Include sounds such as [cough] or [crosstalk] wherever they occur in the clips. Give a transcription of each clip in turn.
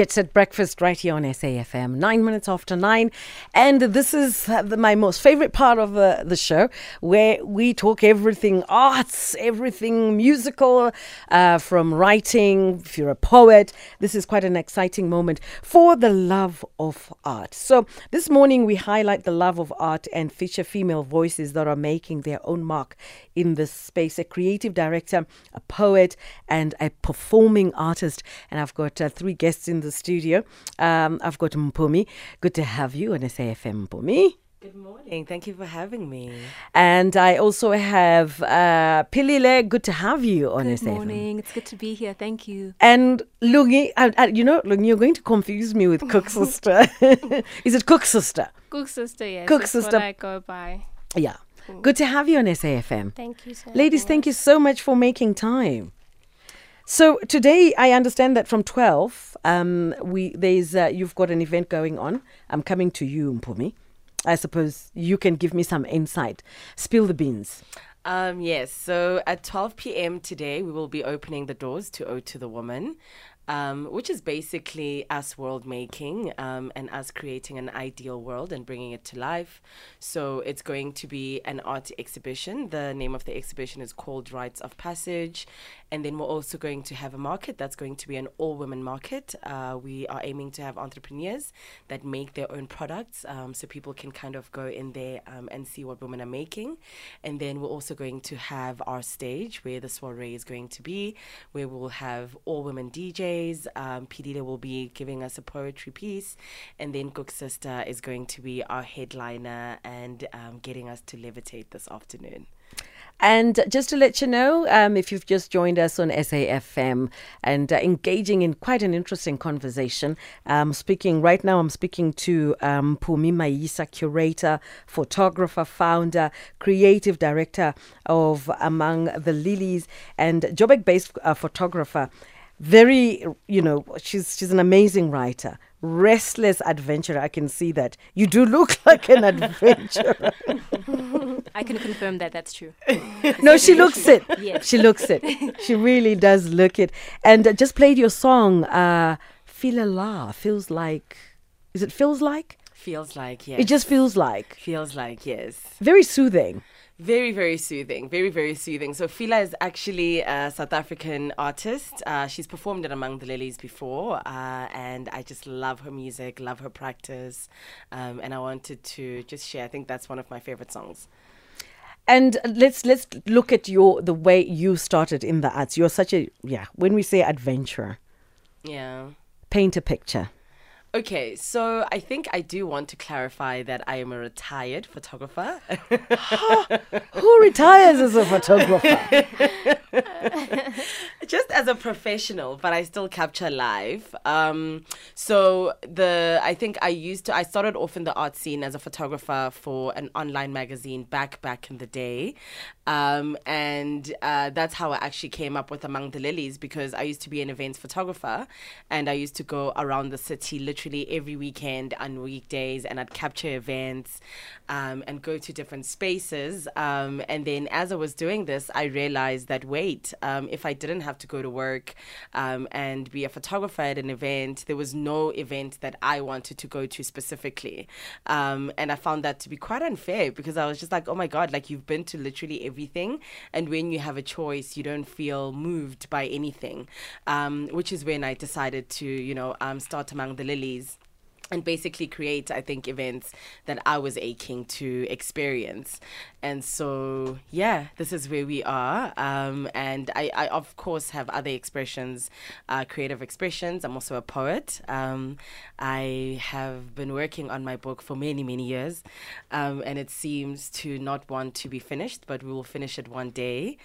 Jet Set Breakfast right here on SAFM, nine minutes after nine. And this is the, my most favorite part of the, the show where we talk everything arts, everything musical, uh, from writing, if you're a poet. This is quite an exciting moment for the love of art. So this morning we highlight the love of art and feature female voices that are making their own mark in this space a creative director, a poet, and a performing artist. And I've got uh, three guests in the studio. Um, I've got Mpumi. Good to have you on SAFM, Mpumi. Good morning. Thank you for having me. And I also have uh, Pilile. Good to have you on SAFM. Good SAFM. morning. It's good to be here. Thank you. And Lungi, uh, uh, you know, Lungi, you're going to confuse me with Cook [laughs] Sister. [laughs] Is it Cook Sister? Cook sister, yes. Cook that's sister. What I go by. Yeah. Good to have you on SAFM. Thank you, sir. Ladies, thank you so much for making time. So today, I understand that from twelve, um, we there's uh, you've got an event going on. I'm coming to you, Mpumi. I suppose you can give me some insight. Spill the beans. Um, yes, so at 12 p.m. today, we will be opening the doors to Ode to the Woman, um, which is basically us world making um, and us creating an ideal world and bringing it to life. So it's going to be an art exhibition. The name of the exhibition is called Rites of Passage. And then we're also going to have a market that's going to be an all women market. Uh, we are aiming to have entrepreneurs that make their own products um, so people can kind of go in there um, and see what women are making. And then we're also going to have our stage where the soiree is going to be, where we'll have all women DJs. Um, will be giving us a poetry piece. And then Cook Sister is going to be our headliner and um, getting us to levitate this afternoon. And just to let you know, um, if you've just joined us on SAFM and uh, engaging in quite an interesting conversation, um, speaking right now, I'm speaking to um, Pumi Maisa, curator, photographer, founder, creative director of Among the Lilies, and Joburg based uh, photographer. Very, you know, she's she's an amazing writer, restless adventurer. I can see that. You do look [laughs] like an adventurer. [laughs] I can confirm that that's true. [laughs] no, she looks it. Yes. She looks it. She really does look it. And uh, just played your song, uh, Feel a La. Feels like. Is it feels like? Feels like, yes. It just feels like. feels like, yes. Very soothing. Very, very soothing. Very, very soothing. So Fila is actually a South African artist. Uh, she's performed at Among the Lilies before, uh, and I just love her music, love her practice, um, and I wanted to just share. I think that's one of my favorite songs. And let's let's look at your the way you started in the arts. You're such a yeah. When we say adventurer, Yeah. paint a picture. Okay, so I think I do want to clarify that I am a retired photographer. [gasps] Who retires as a photographer? [laughs] just as a professional, but I still capture live. Um, so the I think I used to I started off in the art scene as a photographer for an online magazine back back in the day, um, and uh, that's how I actually came up with Among the Lilies because I used to be an events photographer, and I used to go around the city literally every weekend and weekdays, and I'd capture events, um, and go to different spaces. Um, and then as I was doing this, I realized that wait, um, if I didn't have to go to work um, and be a photographer at an event, there was no event that I wanted to go to specifically. Um, and I found that to be quite unfair because I was just like, oh my God, like you've been to literally everything. And when you have a choice, you don't feel moved by anything, um, which is when I decided to, you know, um, start Among the Lilies and basically create i think events that i was aching to experience. And so yeah this is where we are. Um, and I, I of course have other expressions uh, creative expressions. I'm also a poet. Um, i have been working on my book for many many years. Um, and it seems to not want to be finished but we will finish it one day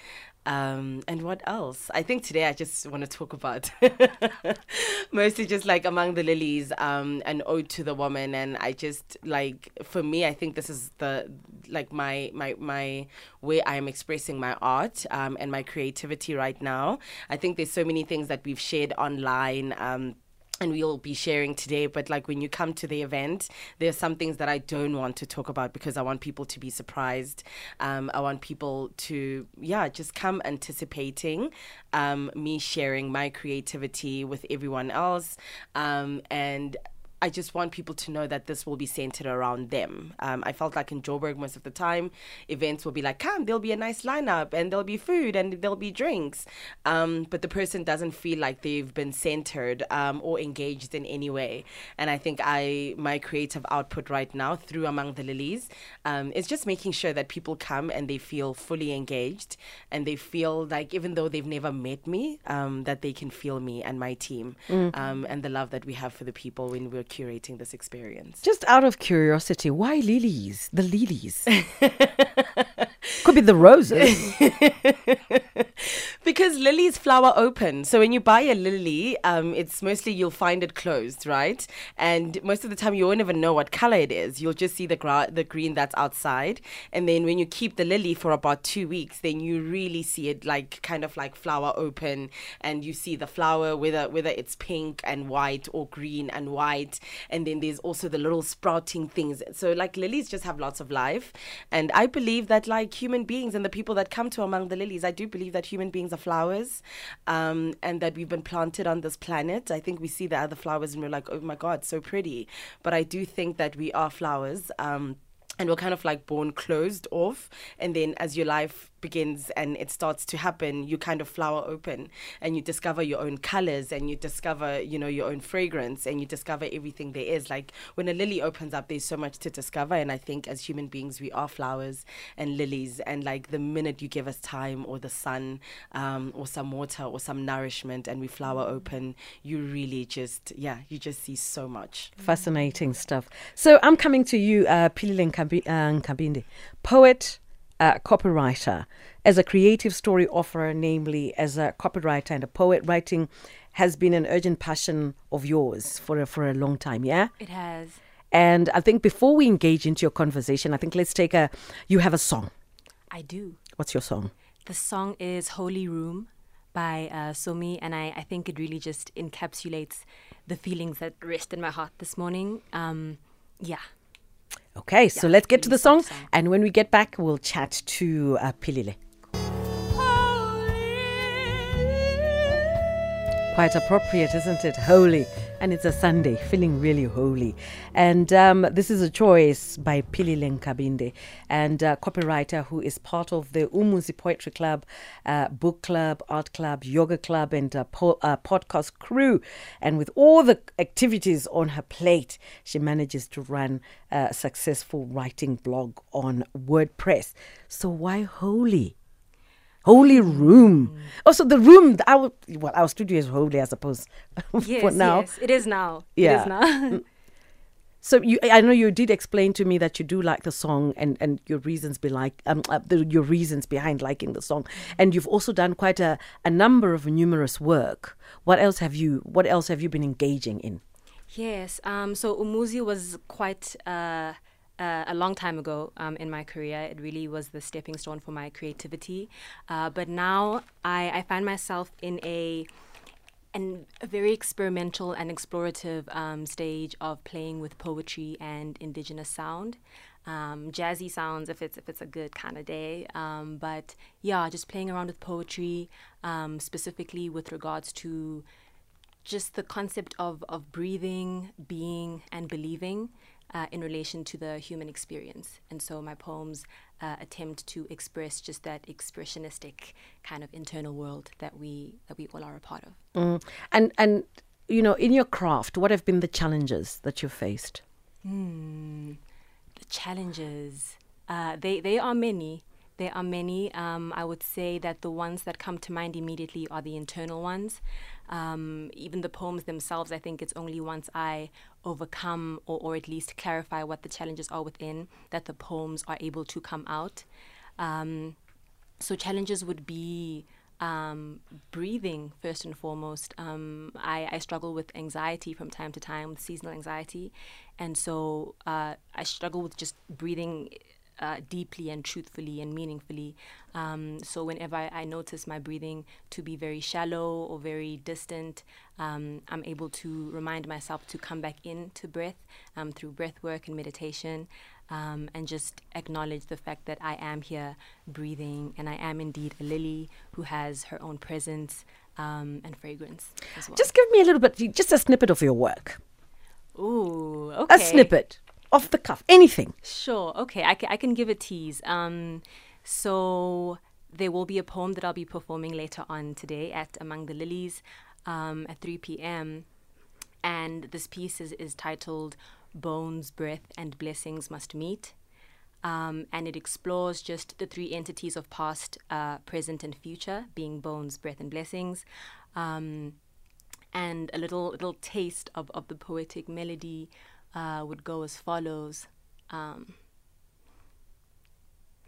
um, and what else? I think today I just want to talk about [laughs] mostly just like among the lilies, um, an ode to the woman, and I just like for me, I think this is the like my my my way I am expressing my art um, and my creativity right now. I think there's so many things that we've shared online. Um, and we'll be sharing today. But like when you come to the event, there's some things that I don't want to talk about because I want people to be surprised. Um, I want people to, yeah, just come anticipating um, me sharing my creativity with everyone else. Um, and I just want people to know that this will be centered around them. Um, I felt like in Joburg most of the time, events will be like, come, there'll be a nice lineup and there'll be food and there'll be drinks. Um, but the person doesn't feel like they've been centered um, or engaged in any way. And I think I my creative output right now through Among the Lilies um, is just making sure that people come and they feel fully engaged and they feel like even though they've never met me, um, that they can feel me and my team um, and the love that we have for the people when we're curating this experience. Just out of curiosity, why lilies? The lilies. [laughs] Could be the roses. [laughs] [laughs] because lilies flower open. So when you buy a lily, um, it's mostly you'll find it closed, right? And most of the time you won't even know what color it is. You'll just see the gra- the green that's outside, and then when you keep the lily for about two weeks, then you really see it like kind of like flower open, and you see the flower whether whether it's pink and white or green and white, and then there's also the little sprouting things. So like lilies just have lots of life, and I believe that like human beings and the people that come to among the lilies, I do believe that human beings are flowers, um, and that we've been planted on this planet. I think we see the other flowers and we're like, oh my god, so pretty. But I do think that we are flowers. Um, and we're kind of like born closed off and then as your life begins and it starts to happen you kind of flower open and you discover your own colors and you discover you know your own fragrance and you discover everything there is. Like when a lily opens up there's so much to discover. And i think as human beings we are flowers and lilies. And like the minute you give us time or the sun um, or some water or some nourishment and we flower open you really just yeah you just see so much. Fascinating stuff. So I'm coming to you, uh, Pilile uh, Nkabinde, poet, uh, copywriter, as a creative story offerer, namely as a copywriter and a poet. Writing has been an urgent passion of yours for a, for a long time, yeah. It has. And I think before we engage into your conversation, I think let's take a. You have a song. I do. What's your song? The song is Holy Room by uh, Somi, and I, I think it really just encapsulates the feelings that rest in my heart this morning. Um, yeah. Okay, so let's get to the song, song. and when we get back, we'll chat to uh, Pilile. Quite appropriate, isn't it? Holy. And it's a Sunday, feeling really holy. And um, this is a choice by Pilile Nkabinde, and a copywriter who is part of the Umuzi Poetry Club, uh, book club, art club, yoga club, and uh, po- uh, podcast crew. And with all the activities on her plate, she manages to run a successful writing blog on WordPress. So why holy? Holy room. Also, the room, our, well, our studio is holy, I suppose, [laughs] Yes, for now. yes. It is now. Yeah. It is now. So you, I know you did explain to me that you do like the song and, and your reasons be like um, uh, the, your reasons behind liking the song, and you've also done quite a, a number of numerous work. What else have you What else have you been engaging in? Yes. Um, so Umuzi was quite uh, uh, a long time ago um, in my career. It really was the stepping stone for my creativity. Uh, but now I, I find myself in a an, a very experimental and explorative um, stage of playing with poetry and indigenous sound. Um, jazzy sounds if it's if it's a good kind of day, um, but yeah, just playing around with poetry, um, specifically with regards to just the concept of, of breathing, being, and believing uh, in relation to the human experience. And so my poems uh, attempt to express just that expressionistic kind of internal world that we that we all are a part of. Mm. And and you know, in your craft, what have been the challenges that you've faced? The challenges, uh, they they are many. There are many. Um, I would say that the ones that come to mind immediately are the internal ones. Um, even the poems themselves, I think it's only once I overcome or, or at least clarify what the challenges are within that the poems are able to come out. Um, so challenges would be um, breathing first and foremost. Um, I, I struggle with anxiety from time to time, seasonal anxiety, and so uh, I struggle with just breathing uh, deeply and truthfully and meaningfully. Um, so whenever I, I, notice my breathing to be very shallow or very distant, um, I'm able to remind myself to come back into breath um, through breath work and meditation. Um, and just acknowledge the fact that I am here breathing and I am indeed a lily who has her own presence um, and fragrance as well. Just give me a little bit, just a snippet of your work. Ooh, okay. A snippet off the cuff, anything. Sure. Okay, I, can give a tease. Um, so there will be a poem that I'll be performing later on today at Among the Lilies um, at 3 p.m. And this piece is, is titled Bones, Breath, and Blessings Must Meet. Um, and it explores just the three entities of past, uh, present, and future, being bones, breath, and blessings. Um, and a little little taste of, of the poetic melody uh, would go as follows. Um,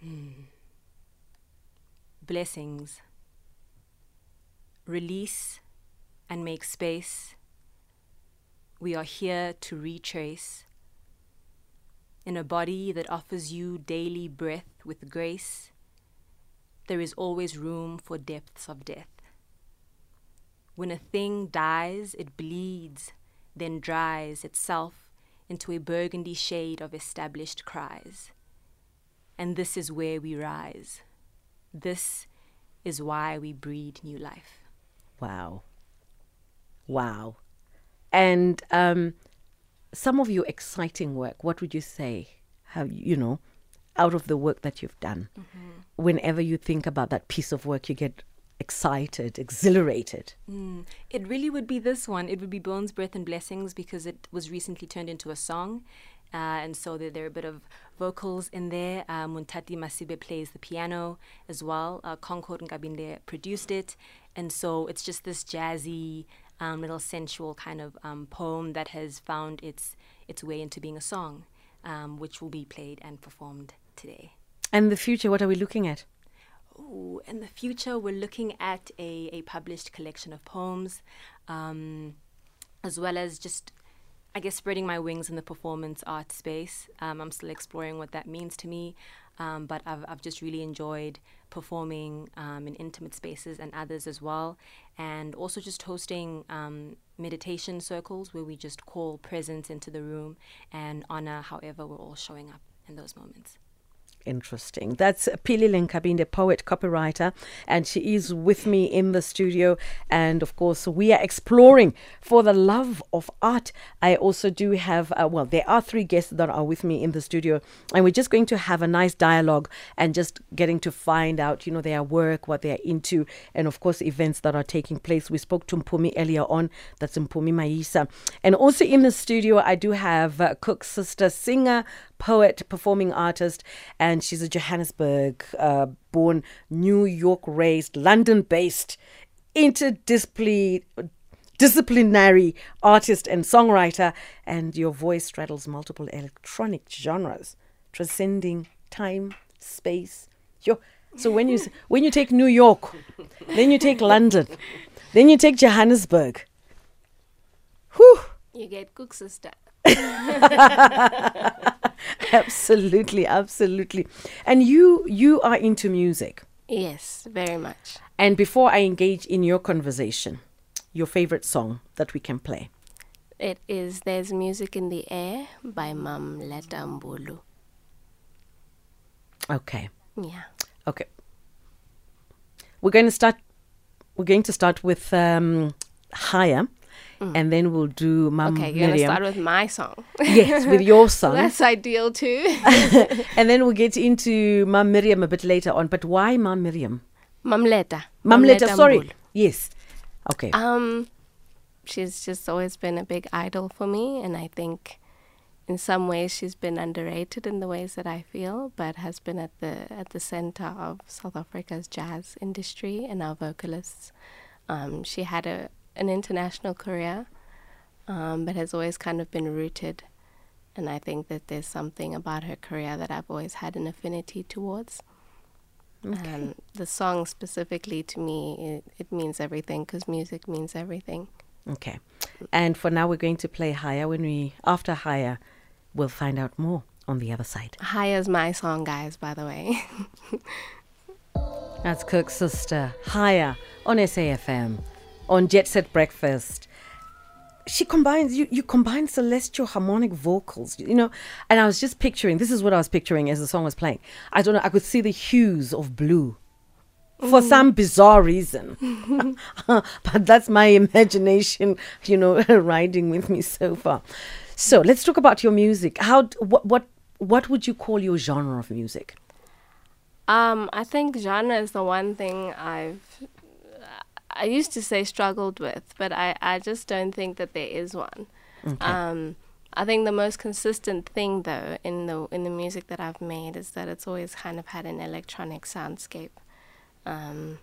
hmm. Blessings. Release and make space. We are here to retrace. In a body that offers you daily breath with grace, there is always room for depths of death. When a thing dies, it bleeds, then dries itself into a burgundy shade of established cries. And this is where we rise. This is why we breed new life. Wow. Wow. And um, some of your exciting work, what would you say? How, you know, out of the work that you've done, mm-hmm. whenever you think about that piece of work, you get excited, exhilarated? Mm, it really would be this one. It would be Bones, Breath, and Blessings because it was recently turned into a song. Uh, and so there, there, are a bit of vocals in there. Uh, Muntati Masibe plays the piano as well. Uh, Concord Nkabinde produced it. And so it's just this jazzy, um, little sensual kind of um, poem that has found its, its way into being a song, um, which will be played and performed today. And the future, what are we looking at? Ooh, in the future, we're looking at a, a published collection of poems, um, as well as just, I guess, spreading my wings in the performance art space. Um, I'm still exploring what that means to me, um, but I've, I've just really enjoyed performing um, in intimate spaces and others as well, and also just hosting um, meditation circles where we just call presence into the room and honor however we're all showing up in those moments interesting. That's Philile Nkabinde, poet, copywriter, and she is with me in the studio. And of course, we are exploring for the love of art. I also do have, uh, well, there are three guests that are with me in the studio, and we're just going to have a nice dialogue and just getting to find out, you know, their work, what they're into, and of course, events that are taking place. We spoke to Mpumi earlier on. That's Mpumi Maisa. And also in the studio, I do have uh, Cook Sister, singer, poet, performing artist, and she's a Johannesburg uh, born, New York raised, London based, interdisciplinary artist and songwriter, and your voice straddles multiple electronic genres, transcending time, space. Yo, so when you when you take New York, then you take London, then you take Johannesburg. Whew. You get Cook Sister. [laughs] [laughs] absolutely, absolutely. And you you are into music. Yes, very much. And before I engage in your conversation, your favorite song that we can play. It is There's Music in the Air by Mam Letta Mbulu. Okay. Yeah. Okay. We're going to start we're going to start with um, higher Mm. And then we'll do Mam Okay, you're going to start with my song. yes, with your [laughs] song. That's ideal too. [laughs] and then we'll get into Mam Miriam a bit later on. But why Mam Miriam? Mam Letta. Mamleta, sorry. Mbulu. Yes. Okay. Um, she's just always been a big idol for me, and I think in some ways she's been underrated in the ways that I feel, but has been at the at the center of South Africa's jazz industry and our vocalists. Um, she had a an international career, um, but has always kind of been rooted. And I think that there's something about her career that I've always had an affinity towards. Okay. Um, the song specifically to me, it, it means everything because music means everything. Okay. And for now, we're going to play Higher. When we, after Higher, we'll find out more on the other side. High as my song, guys, by the way. [laughs] That's Cook's sister, Higher, on SAFM, on Jet Set Breakfast. She combines, you, you combine celestial harmonic vocals, you know, and I was just picturing, this is what I was picturing as the song was playing. I don't know, I could see the hues of blue for some bizarre reason. [laughs] [laughs] but that's my imagination, you know, [laughs] riding with me so far. So let's talk about your music. How, what, what, what would you call your genre of music? Um, I think genre is the one thing I've I used to say struggled with, but I, I just don't think that there is one. Um, I think the most consistent thing though in the in the music that I've made is that it's always kind of had an electronic soundscape. Um,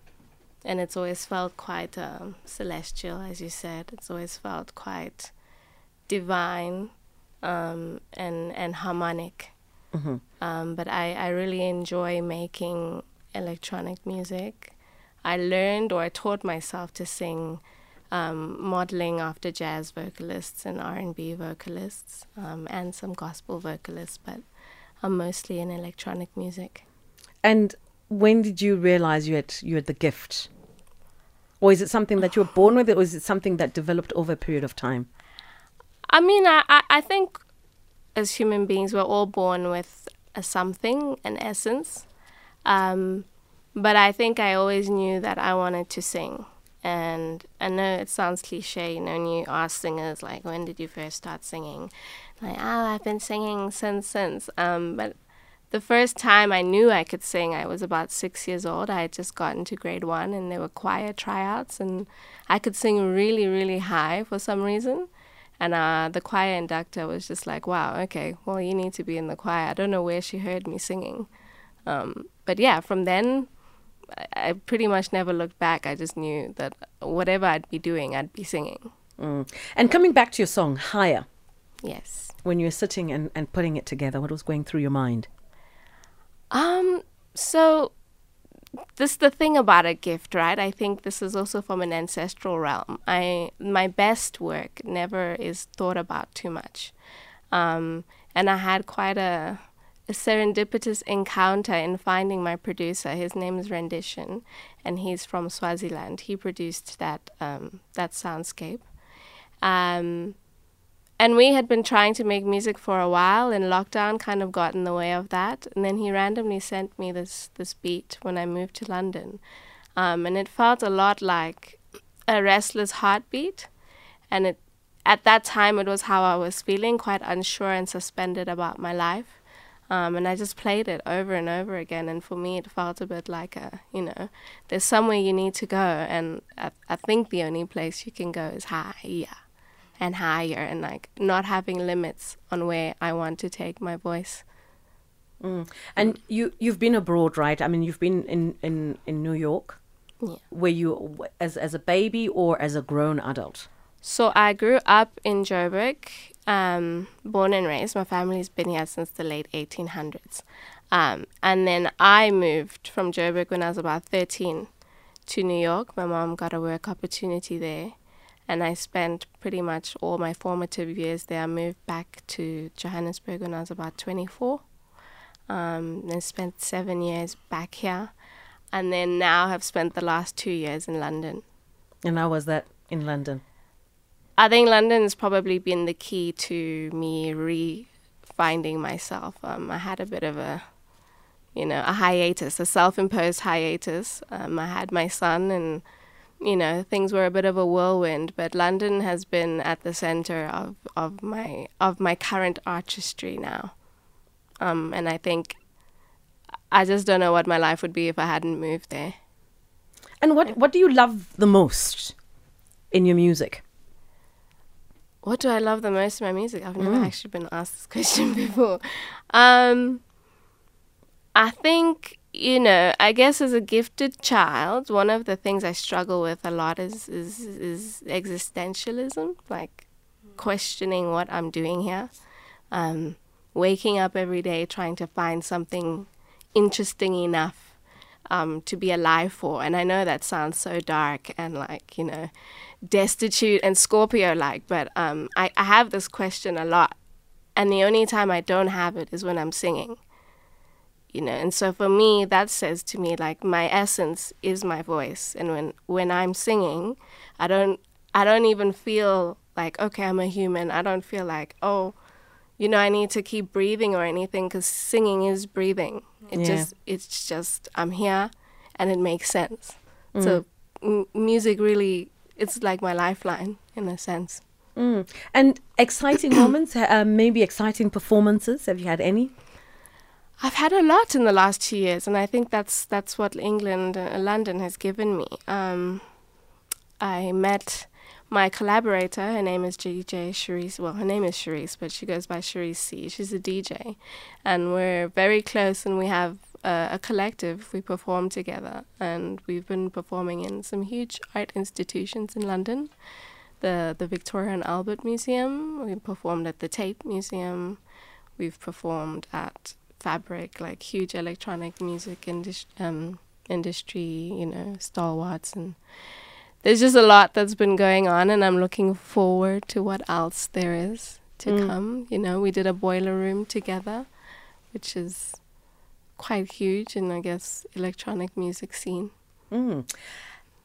and it's always felt quite um, celestial, as you said. It's always felt quite divine um, and and harmonic. Um, but I, I really enjoy making electronic music. I learned or I taught myself to sing, um, modeling after jazz vocalists and R and B vocalists, um, and some gospel vocalists. But I'm mostly in electronic music. And when did you realize you had you had the gift? Or is it something that you were born with, or is it something that developed over a period of time? I mean, I, I, I think as human beings, we're all born with a something, an essence. Um, but I think I always knew that I wanted to sing. And I know it sounds cliche, you know, when you ask singers, like, when did you first start singing? Like, oh, I've been singing since, since. Um, but the first time I knew I could sing, I was about six years old. I had just gotten to grade one, and there were choir tryouts, and I could sing really, really high for some reason. And uh, the choir inductor was just like, wow, okay, well, you need to be in the choir. I don't know where she heard me singing. Um, but yeah, from then, I, pretty much never looked back. I just knew that whatever I'd be doing, I'd be singing. Mm. And coming back to your song, Higher, Yes. when you were sitting and, and putting it together, what was going through your mind? Um, so this the thing about a gift, right? I think this is also from an ancestral realm. I my best work never is thought about too much. Um, and I had quite a a serendipitous encounter in finding my producer. His name is Rendition, and he's from Swaziland. He produced that um, that soundscape. Um, and we had been trying to make music for a while, and lockdown kind of got in the way of that. And then he randomly sent me this this beat when I moved to London, um, and it felt a lot like a restless heartbeat. And it at that time it was how I was feeling, quite unsure and suspended about my life. Um, and I just played it over and over again. And for me, it felt a bit like a, you know, there's somewhere you need to go, and I, I think the only place you can go is higher and higher, and like not having limits on where I want to take my voice. Mm. And you you've been abroad, right? I mean, you've been in in in New York. Yeah. Were you as as a baby or as a grown adult? So I grew up in Joburg, um, born and raised. My family's been here since the late 1800s. Um, and then I moved from Joburg when I was about 13 to New York. My mom got a work opportunity there. And I spent pretty much all my formative years there. I moved back to Johannesburg when I was about 24. Um, and spent seven years back here. And then now have spent the last two years in London. And how was that in London? I think London has probably been the key to me re-finding myself. Um, I had a bit of a, you know, a hiatus, a self-imposed hiatus. Um, I had my son, and you know, things were a bit of a whirlwind. But London has been at the center of, of my of my current artistry now, um, and I think I just don't know what my life would be if I hadn't moved there. And what what do you love the most in your music? What do I love the most in my music? I've never actually been asked this question [laughs] before. Um, I think you know. I guess as a gifted child, one of the things I struggle with a lot is is is existentialism, like questioning what I'm doing here. Um, waking up every day trying to find something interesting enough um, to be alive for. And I know that sounds so dark and like, you know, destitute and Scorpio like, but um, I, I have this question a lot and the only time I don't have it is when I'm singing. You know, and so for me, that says to me like my essence is my voice, and when when I'm singing, I don't I don't even feel like okay, I'm a human. I don't feel like oh, you know, I need to keep breathing or anything because singing is breathing. It Yeah. just it's just I'm here, and it makes sense. So m- music really it's like my lifeline in a sense. Mm. And exciting [clears throat] moments, uh, maybe exciting performances. Have you had any? I've had a lot in the last two years, and I think that's that's what England, uh, London, has given me. Um, I met my collaborator. Her name is DJ Cherise. Well, her name is Cherise, but she goes by Cherise C. She's a DJ, and we're very close. And we have uh, a collective. We perform together, and we've been performing in some huge art institutions in London. The the Victoria and Albert Museum. We performed at the Tate Museum. We've performed at Fabric, like huge electronic music indus- um, industry, you know, stalwarts, and there's just a lot that's been going on, and I'm looking forward to what else there is to Mm. come. You know, we did a boiler room together, which is quite huge in, I guess, electronic music scene. Mm.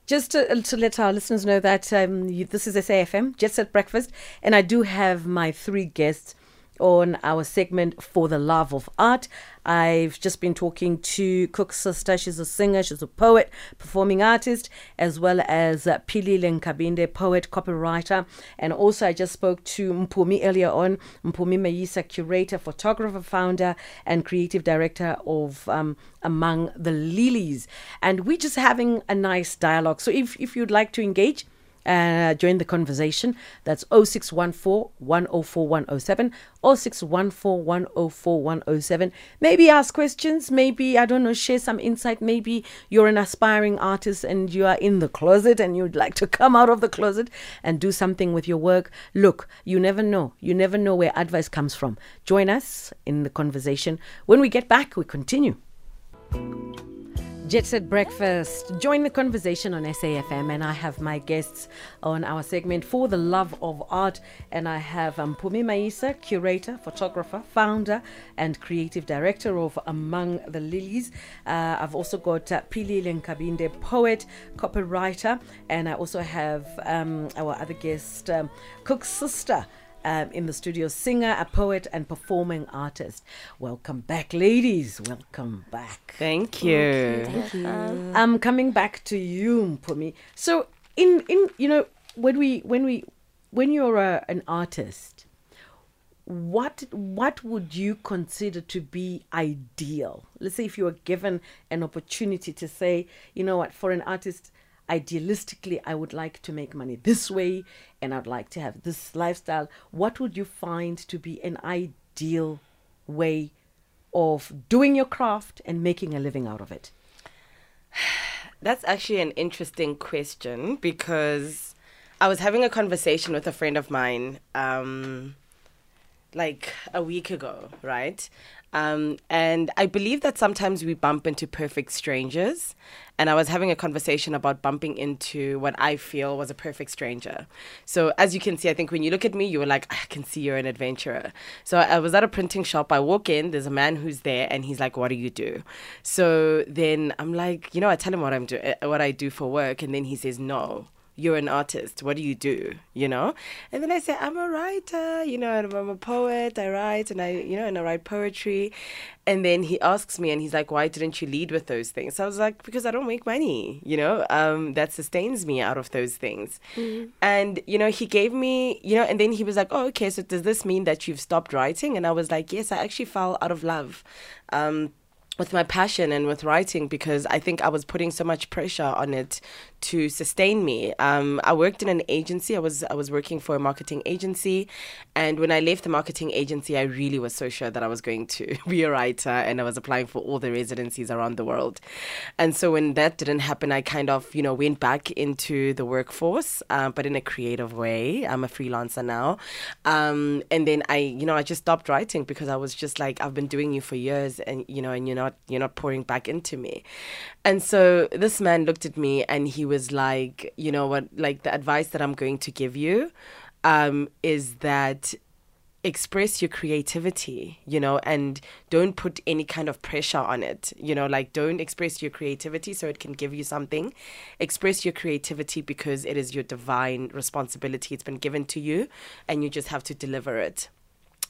Just to, to let our listeners know that um, you, this is SAFM, Jet Set Breakfast, and I do have my three guests on our segment for the love of art. I've just been talking to Cook's sister. She's a singer, she's a poet, performing artist, as well as uh, Pilile Nkabinde, poet, copywriter. And also, I just spoke to Mpumi earlier on, Mpumi Mayisa, curator, photographer, founder, and creative director of um, Among the Lilies. And we're just having a nice dialogue. So if, if you'd like to engage, uh, join the conversation. That's 0614 104 107, 0614 104 107. Maybe ask questions, maybe, I don't know, share some insight. Maybe you're an aspiring artist and you are in the closet and you'd like to come out of the closet and do something with your work. Look, you never know. You never know where advice comes from. Join us in the conversation. When we get back, we continue. Jet Set Breakfast. Join the conversation on SAFM, and I have my guests on our segment for the love of art. And I have um, Pumi Maisa, curator, photographer, founder, and creative director of Among the Lilies. Uh, I've also got uh, Pilile Nkabinde, poet, copywriter, and I also have um, our other guest, um, Cook's sister um, in the studio, singer, a poet, and performing artist. Welcome back, ladies. Welcome back. Thank you. Thank you. I'm coming back to you, Pumi. So, in in you know when we when we when you're a, an artist, what what would you consider to be ideal? Let's say if you were given an opportunity to say, you know what, for an artist, idealistically, I would like to make money this way, and I'd like to have this lifestyle. What would you find to be an ideal way of doing your craft and making a living out of it? [sighs] That's actually an interesting question because I was having a conversation with a friend of mine um, like a week ago, right? Um, and I believe that sometimes we bump into perfect strangers. And I was having a conversation about bumping into what I feel was a perfect stranger. So, as you can see, I think when you look at me, you were like, I can see you're an adventurer. So, I was at a printing shop. I walk in, there's a man who's there, and he's like, What do you do? So then I'm like, You know, I tell him what I'm doing, what I do for work. And then he says, No you're an artist. What do you do? You know? And then I say, I'm a writer, you know, and I'm a poet. I write and I, you know, and I write poetry. And then he asks me and he's like, why didn't you lead with those things? So I was like, because I don't make money, you know, um, that sustains me out of those things. And, you know, he gave me, you know, and then he was like, oh, okay, so does this mean that you've stopped writing? And I was like, yes, I actually fell out of love. Um, with my passion and with writing because I think I was putting so much pressure on it to sustain me. Um, I worked in an agency. I was I was working for a marketing agency, and when I left the marketing agency, I really was so sure that I was going to [laughs] be a writer, and I was applying for all the residencies around the world. And so when that didn't happen, I kind of you know went back into the workforce, uh, but in a creative way. I'm a freelancer now, um, and then I you know I just stopped writing because I was just like I've been doing you for years, and you know, and you're not you're not pouring back into me. And so this man looked at me and he was like, you know what, like the advice that I'm going to give you um, is that express your creativity, you know, and don't put any kind of pressure on it. You know, like don't express your creativity so it can give you something. Express your creativity because it is your divine responsibility. It's been given to you and you just have to deliver it.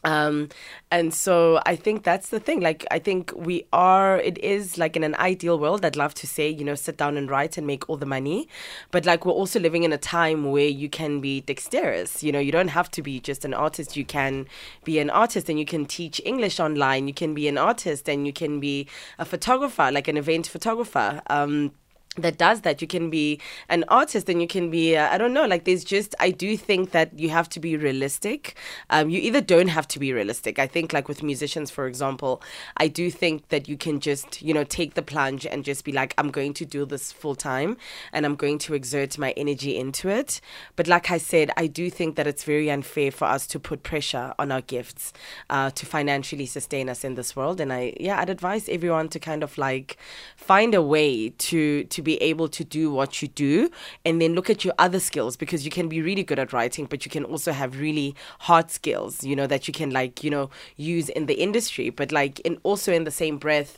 Um, and so I think that's the thing. Like, I think we are, it is like in an ideal world, I'd love to say, you know, sit down and write and make all the money. But like, we're also living in a time where you can be dexterous. You know, you don't have to be just an artist. You can be an artist and you can teach English online. You can be an artist and you can be a photographer, like an event photographer. Um, that does that. You can be an artist and you can be, uh, I don't know, like there's just, I do think that you have to be realistic. Um, you either don't have to be realistic. I think, like with musicians, for example, I do think that you can just, you know, take the plunge and just be like, I'm going to do this full time and I'm going to exert my energy into it. But like I said, I do think that it's very unfair for us to put pressure on our gifts uh, to financially sustain us in this world. And I, yeah, I'd advise everyone to kind of like find a way to, to be be able to do what you do and then look at your other skills because you can be really good at writing, but you can also have really hard skills, you know, that you can like, you know, use in the industry. But like in also in the same breath,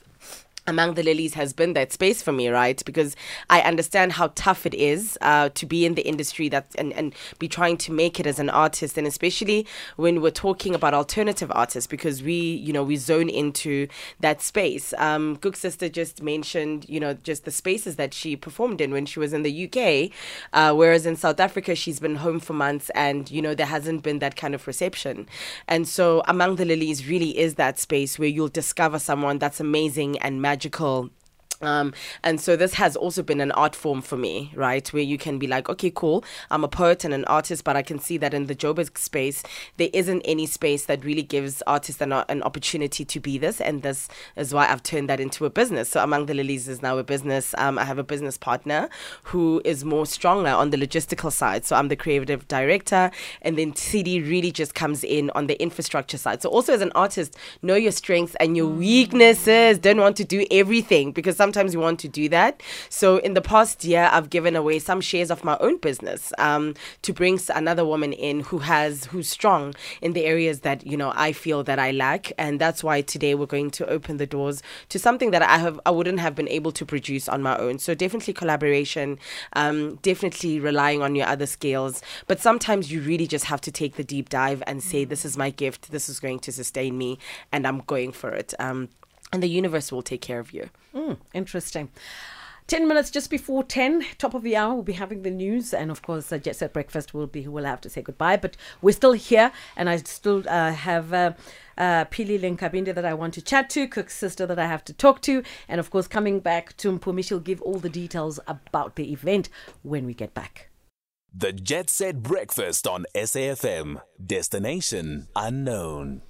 among the lilies has been that space for me right? Because i understand how tough it is uh, to be in the industry that and, and be trying to make it as an artist. And especially when we're talking about alternative artists because we you know we zone into that space. Um Cook sister just mentioned you know just the spaces that she performed in when she was in the uk uh, whereas in south africa she's been home for months and you know there hasn't been that kind of reception. And so among the lilies really is that space where you'll discover someone that's amazing and magical um, and so this has also been an art form for me, right? Where you can be like, okay, cool, I'm a poet and an artist, but I can see that in the Joburg space, there isn't any space that really gives artists an, an opportunity to be this. And this is why I've turned that into a business. So Among the Lilies is now a business. Um, I have a business partner who is more stronger on the logistical side. So I'm the creative director. And then CD really just comes in on the infrastructure side. So also as an artist, know your strengths and your weaknesses. Don't want to do everything because some sometimes you want to do that. So in the past year, I've given away some shares of my own business um, to bring another woman in who has who's strong in the areas that you know I feel that I lack, and that's why today we're going to open the doors to something that I have I wouldn't have been able to produce on my own. So definitely collaboration, um, definitely relying on your other skills, but sometimes you really just have to take the deep dive and say, "This is my gift. This is going to sustain me, and I'm going for it." Um, and the universe will take care of you. Mm, interesting. 10 minutes just before 10, top of the hour, we'll be having the news. And of course, uh, Jet Set Breakfast will be, we'll have to say goodbye. But we're still here, and I still uh, have. Uh, uh, Pilile Nkabinde that I want to chat to, Cook's sister that I have to talk to, and of course, coming back to Mpumi, she'll give all the details about the event when we get back. The Jet Set Breakfast on SAFM. Destination unknown.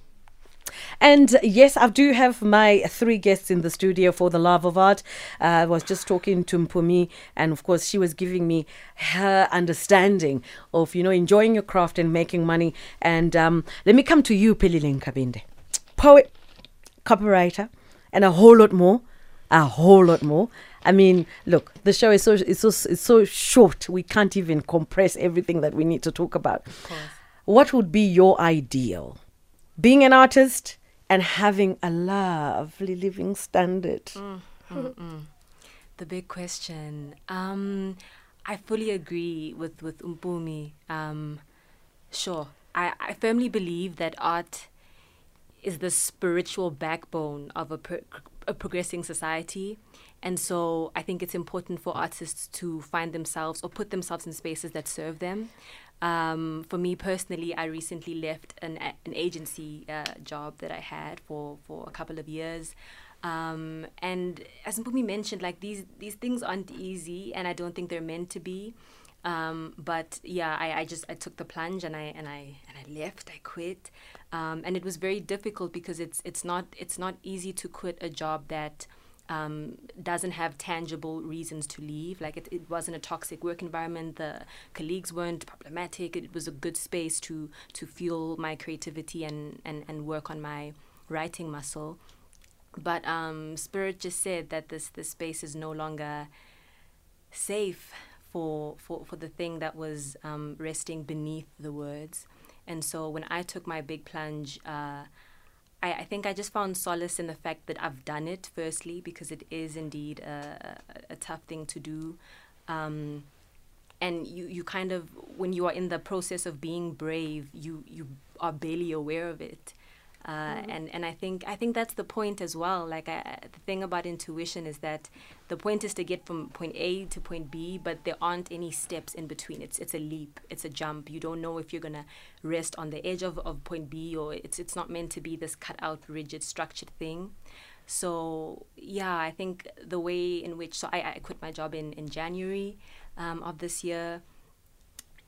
And yes, I do have my three guests in the studio for the love of art. Uh, I was just talking to Mpumi, and of course, she was giving me her understanding of you know enjoying your craft and making money. And um, let me come to you, Pilile Nkabinde, poet, copywriter, and a whole lot more. A whole lot more. I mean, look, the show is so it's so it's so short. We can't even compress everything that we need to talk about. What would be your ideal? Being an artist and having a lovely living standard? Mm, mm, mm. The big question. Um, I fully agree with with Umpumi. Um, sure, I, I firmly believe that art is the spiritual backbone of a, pro- a progressing society. And so I think it's important for artists to find themselves or put themselves in spaces that serve them. Um, for me personally, I recently left an, an agency uh, job that I had for, for a couple of years. Um, and as Mpumi mentioned, like these these things aren't easy, and I don't think they're meant to be. Um, but yeah, I, I just I took the plunge and I and I and I left. I quit, um, and it was very difficult because it's it's not it's not easy to quit a job that um, doesn't have tangible reasons to leave. Like it, it wasn't a toxic work environment. The colleagues weren't problematic. It was a good space to to fuel my creativity and and, and work on my writing muscle. But um, Spirit just said that this this space is no longer safe for for, for the thing that was um, resting beneath the words. And so when I took my big plunge, uh, I, I, think I just found solace in the fact that I've done it, firstly, because it is indeed a, a, tough thing to do. Um, and you, you kind of, when you are in the process of being brave, you, you are barely aware of it. Uh, mm-hmm. and and I think I think that's the point as well. Like I, the thing about intuition is that the point is to get from point A to point B, but there aren't any steps in between. It's it's a leap, it's a jump. You don't know if you're gonna rest on the edge of, of point B or it's it's not meant to be this cut out, rigid, structured thing. So yeah, I think the way in which so I, I quit my job in in January um, of this year,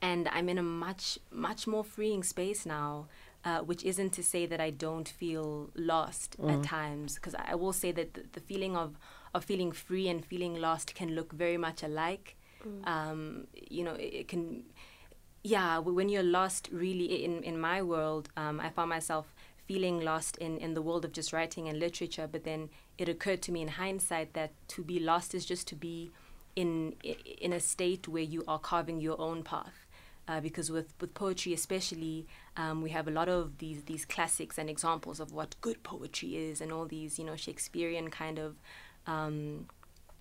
and I'm in a much much more freeing space now uh, which isn't to say that I don't feel lost mm. at times, because I will say that the, the, feeling of, of feeling free and feeling lost can look very much alike. Mm. Um, you know, it, it, can, yeah, when you're lost, really, in, in my world, um, I found myself feeling lost in, in the world of just writing and literature, but then it occurred to me in hindsight that to be lost is just to be in in a state where you are carving your own path uh, because with, with poetry especially um, we have a lot of these these classics and examples of what good poetry is and all these you know Shakespearean kind of um,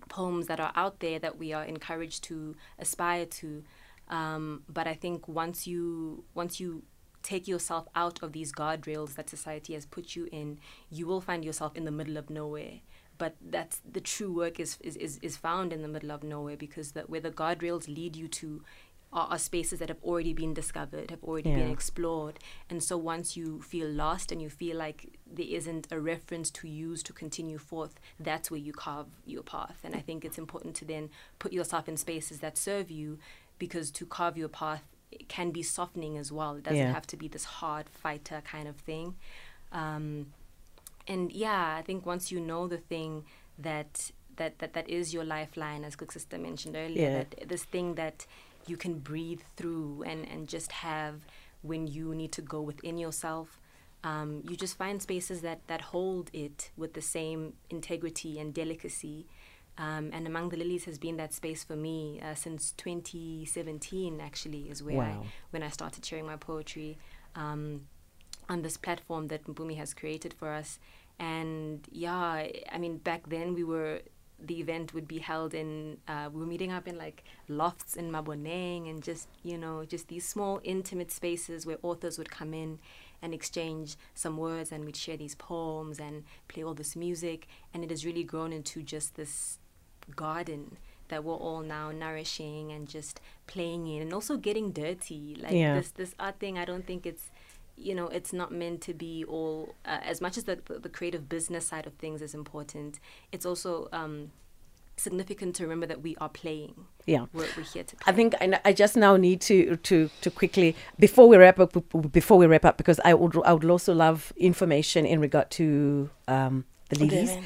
poems that are out there that we are encouraged to aspire to. Um, but I think once you once you take yourself out of these guardrails that society has put you in you will find yourself in the middle of nowhere. But that's the true work is, is, is, is found in the middle of nowhere because the, where the guardrails lead you to are, are, spaces that have already been discovered, have already yeah. been explored. And so once you feel lost and you feel like there isn't a reference to use to continue forth, that's where you carve your path. And I think it's important to then put yourself in spaces that serve you because to carve your path can be softening as well. It doesn't yeah. have to be this hard fighter kind of thing. Um, and yeah, I think once you know the thing that that that, that is your lifeline, as Cook Sister mentioned earlier, yeah. that this thing that you can breathe through and, and just have when you need to go within yourself. Um, you just find spaces that, that hold it with the same integrity and delicacy. Um, and Among the Lilies has been that space for me uh, since 2017, actually, is where wow. I, when I started sharing my poetry um, on this platform that Mpumi has created for us. And yeah, I mean, back then we were the event would be held in uh, we were meeting up in like lofts in Maboneng and just you know just these small intimate spaces where authors would come in and exchange some words and we'd share these poems and play all this music and it has really grown into just this garden that we're all now nourishing and just playing in and also getting dirty like yeah. this this art thing I don't think it's you know it's not meant to be all uh, as much as the, the, creative business side of things is important it's also um, significant to remember that we are playing. Yeah. We're, we're here to play. i think I, I, just now need to to to quickly before we wrap up before we wrap up because i would i would also love information in regard to um, the ladies. okay,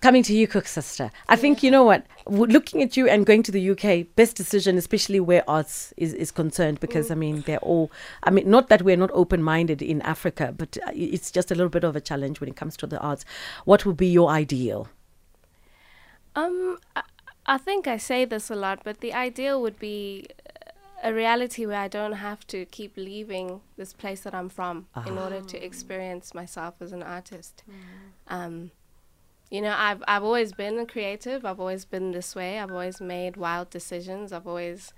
coming to you, Cook Sister. I think you know what. Looking at you and going to the UK, best decision, especially where arts is, is concerned, because mm. I mean they're all. I mean, not that we're not open minded in Africa, but uh, it's just a little bit of a challenge when it comes to the arts. What would be your ideal? Um, I, I think I say this a lot, but the ideal would be a reality where I don't have to keep leaving this place that I'm from in order to ah. experience myself as an artist. Mm. Um, you know, I've I've always been creative. I've always been this way. I've always made wild decisions. I've always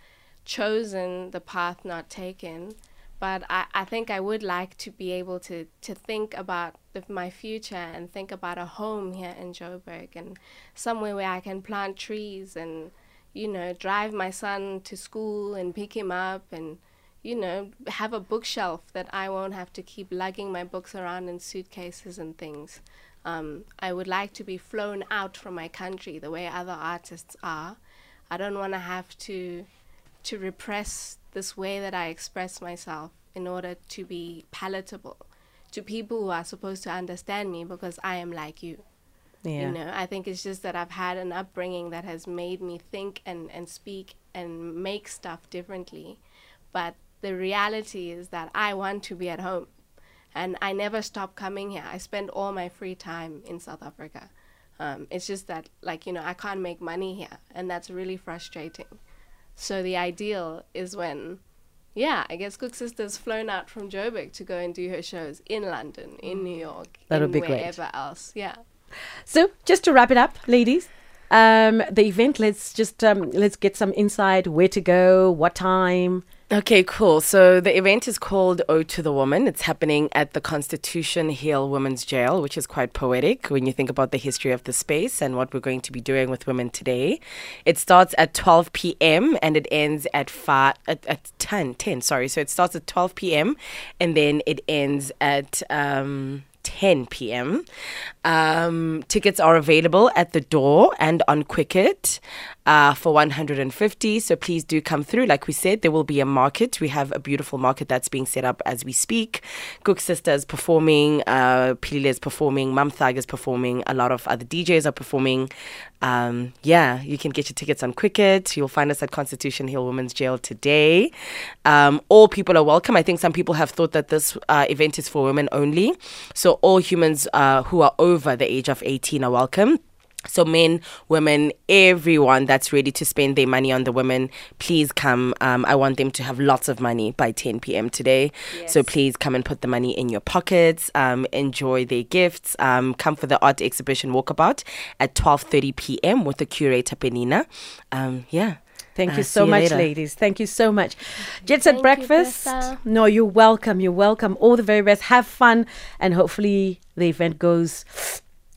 chosen the path not taken. But I, I think I would like to be able to, to think about the, my future and think about a home here in Joburg and somewhere where I can plant trees and, you know, drive my son to school and pick him up and, you know, have a bookshelf that I won't have to keep lugging my books around in suitcases and things. Um, I would like to be flown out from my country the way other artists are. I don't want to have to to repress this way that I express myself in order to be palatable to people who are supposed to understand me because I am like you. Yeah. You know, I think it's just that I've had an upbringing that has made me think and, and speak and make stuff differently. But the reality is that I want to be at home and I never stop coming here. I spend all my free time in South Africa. Um, it's just that, like, you know, I can't make money here, and that's really frustrating. So the ideal is when yeah, I guess Cook Sister's flown out from Joburg to go and do her shows in London, in New York, That would be great. wherever else. Yeah. So, just to wrap it up, ladies, um, the event. Let's just um, let's get some insight. Where to go? What time? Okay, cool. So the event is called Ode to the Woman. It's happening at the Constitution Hill Women's Jail, which is quite poetic when you think about the history of the space and what we're going to be doing with women today. It starts at 12 p.m. and it ends at 5 at, at 10, 10, sorry. So it starts at 12 p.m. and then it ends at um 10 p.m. Um, tickets are available at the door and on Quicket uh, for 150. So please do come through. Like we said, there will be a market. We have a beautiful market that's being set up as we speak. Cook Sisters performing, uh, Pilile is performing, Mum Thug is performing, a lot of other DJs are performing. Um, yeah, you can get your tickets on Quicket. You'll find us at Constitution Hill Women's Jail today. Um, all people are welcome. I think some people have thought that this uh, event is for women only. So all humans uh, who are over the age of 18 are welcome. So, men, women, everyone that's ready to spend their money on the women, please come. Um, I want them to have lots of money by 10 p.m. today. So, please come and put the money in your pockets. Um, enjoy their gifts. Um, come for the art exhibition walkabout at 12:30 p.m. with the curator Penina. Um, yeah. Thank you Uh, so you much, later. ladies. Thank you so much. Jet Set Thank you, Breakfast. No, you're welcome. You're welcome. All the very best. Have fun, and hopefully the event goes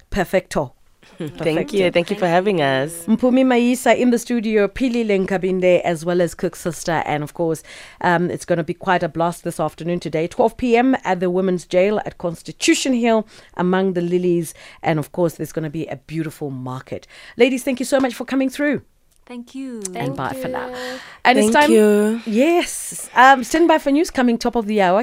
perfecto. Thank you. Thank you for having us. Mpumi Maisa in the studio, Pilile Nkabinde, as well as Cook Sister. And of course, um, it's going to be quite a blast this afternoon today, 12 p.m. at the Women's Jail at Constitution Hill among the lilies. And of course, there's going to be a beautiful market. Ladies, thank you so much for coming through. Thank you. and bye for now. you. And it's time. you. Yes. Um, stand by for news coming top of the hour.